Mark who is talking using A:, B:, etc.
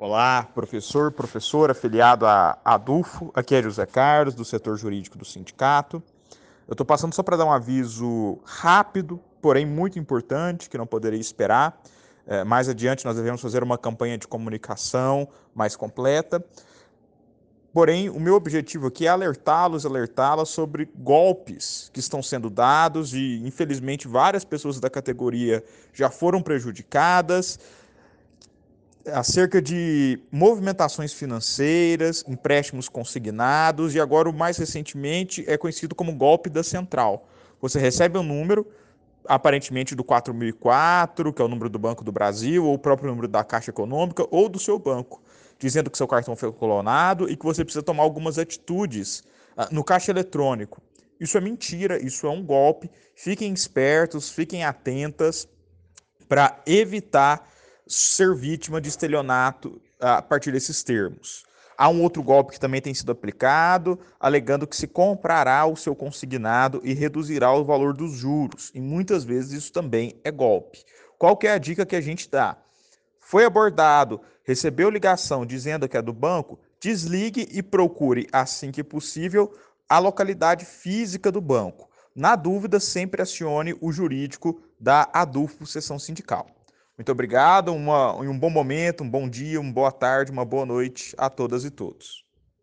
A: Olá, professor, professora, afiliado a ADUFO. Aqui é José Carlos, do setor jurídico do sindicato. Eu estou passando só para dar um aviso rápido, porém muito importante, que não poderia esperar. É, mais adiante, nós devemos fazer uma campanha de comunicação mais completa. Porém, o meu objetivo aqui é alertá-los, alertá-las sobre golpes que estão sendo dados e, infelizmente, várias pessoas da categoria já foram prejudicadas acerca de movimentações financeiras, empréstimos consignados e agora o mais recentemente é conhecido como golpe da central. Você recebe um número, aparentemente do 4004, que é o número do Banco do Brasil, ou o próprio número da Caixa Econômica, ou do seu banco, dizendo que seu cartão foi clonado e que você precisa tomar algumas atitudes uh, no caixa eletrônico. Isso é mentira, isso é um golpe. Fiquem espertos, fiquem atentas para evitar ser vítima de estelionato a partir desses termos. Há um outro golpe que também tem sido aplicado, alegando que se comprará o seu consignado e reduzirá o valor dos juros. E muitas vezes isso também é golpe. Qual é a dica que a gente dá? Foi abordado, recebeu ligação dizendo que é do banco, desligue e procure, assim que possível, a localidade física do banco. Na dúvida, sempre acione o jurídico da ADUFO Sessão Sindical. Muito obrigado, uma, um bom momento, um bom dia, uma boa tarde, uma boa noite a todas e todos.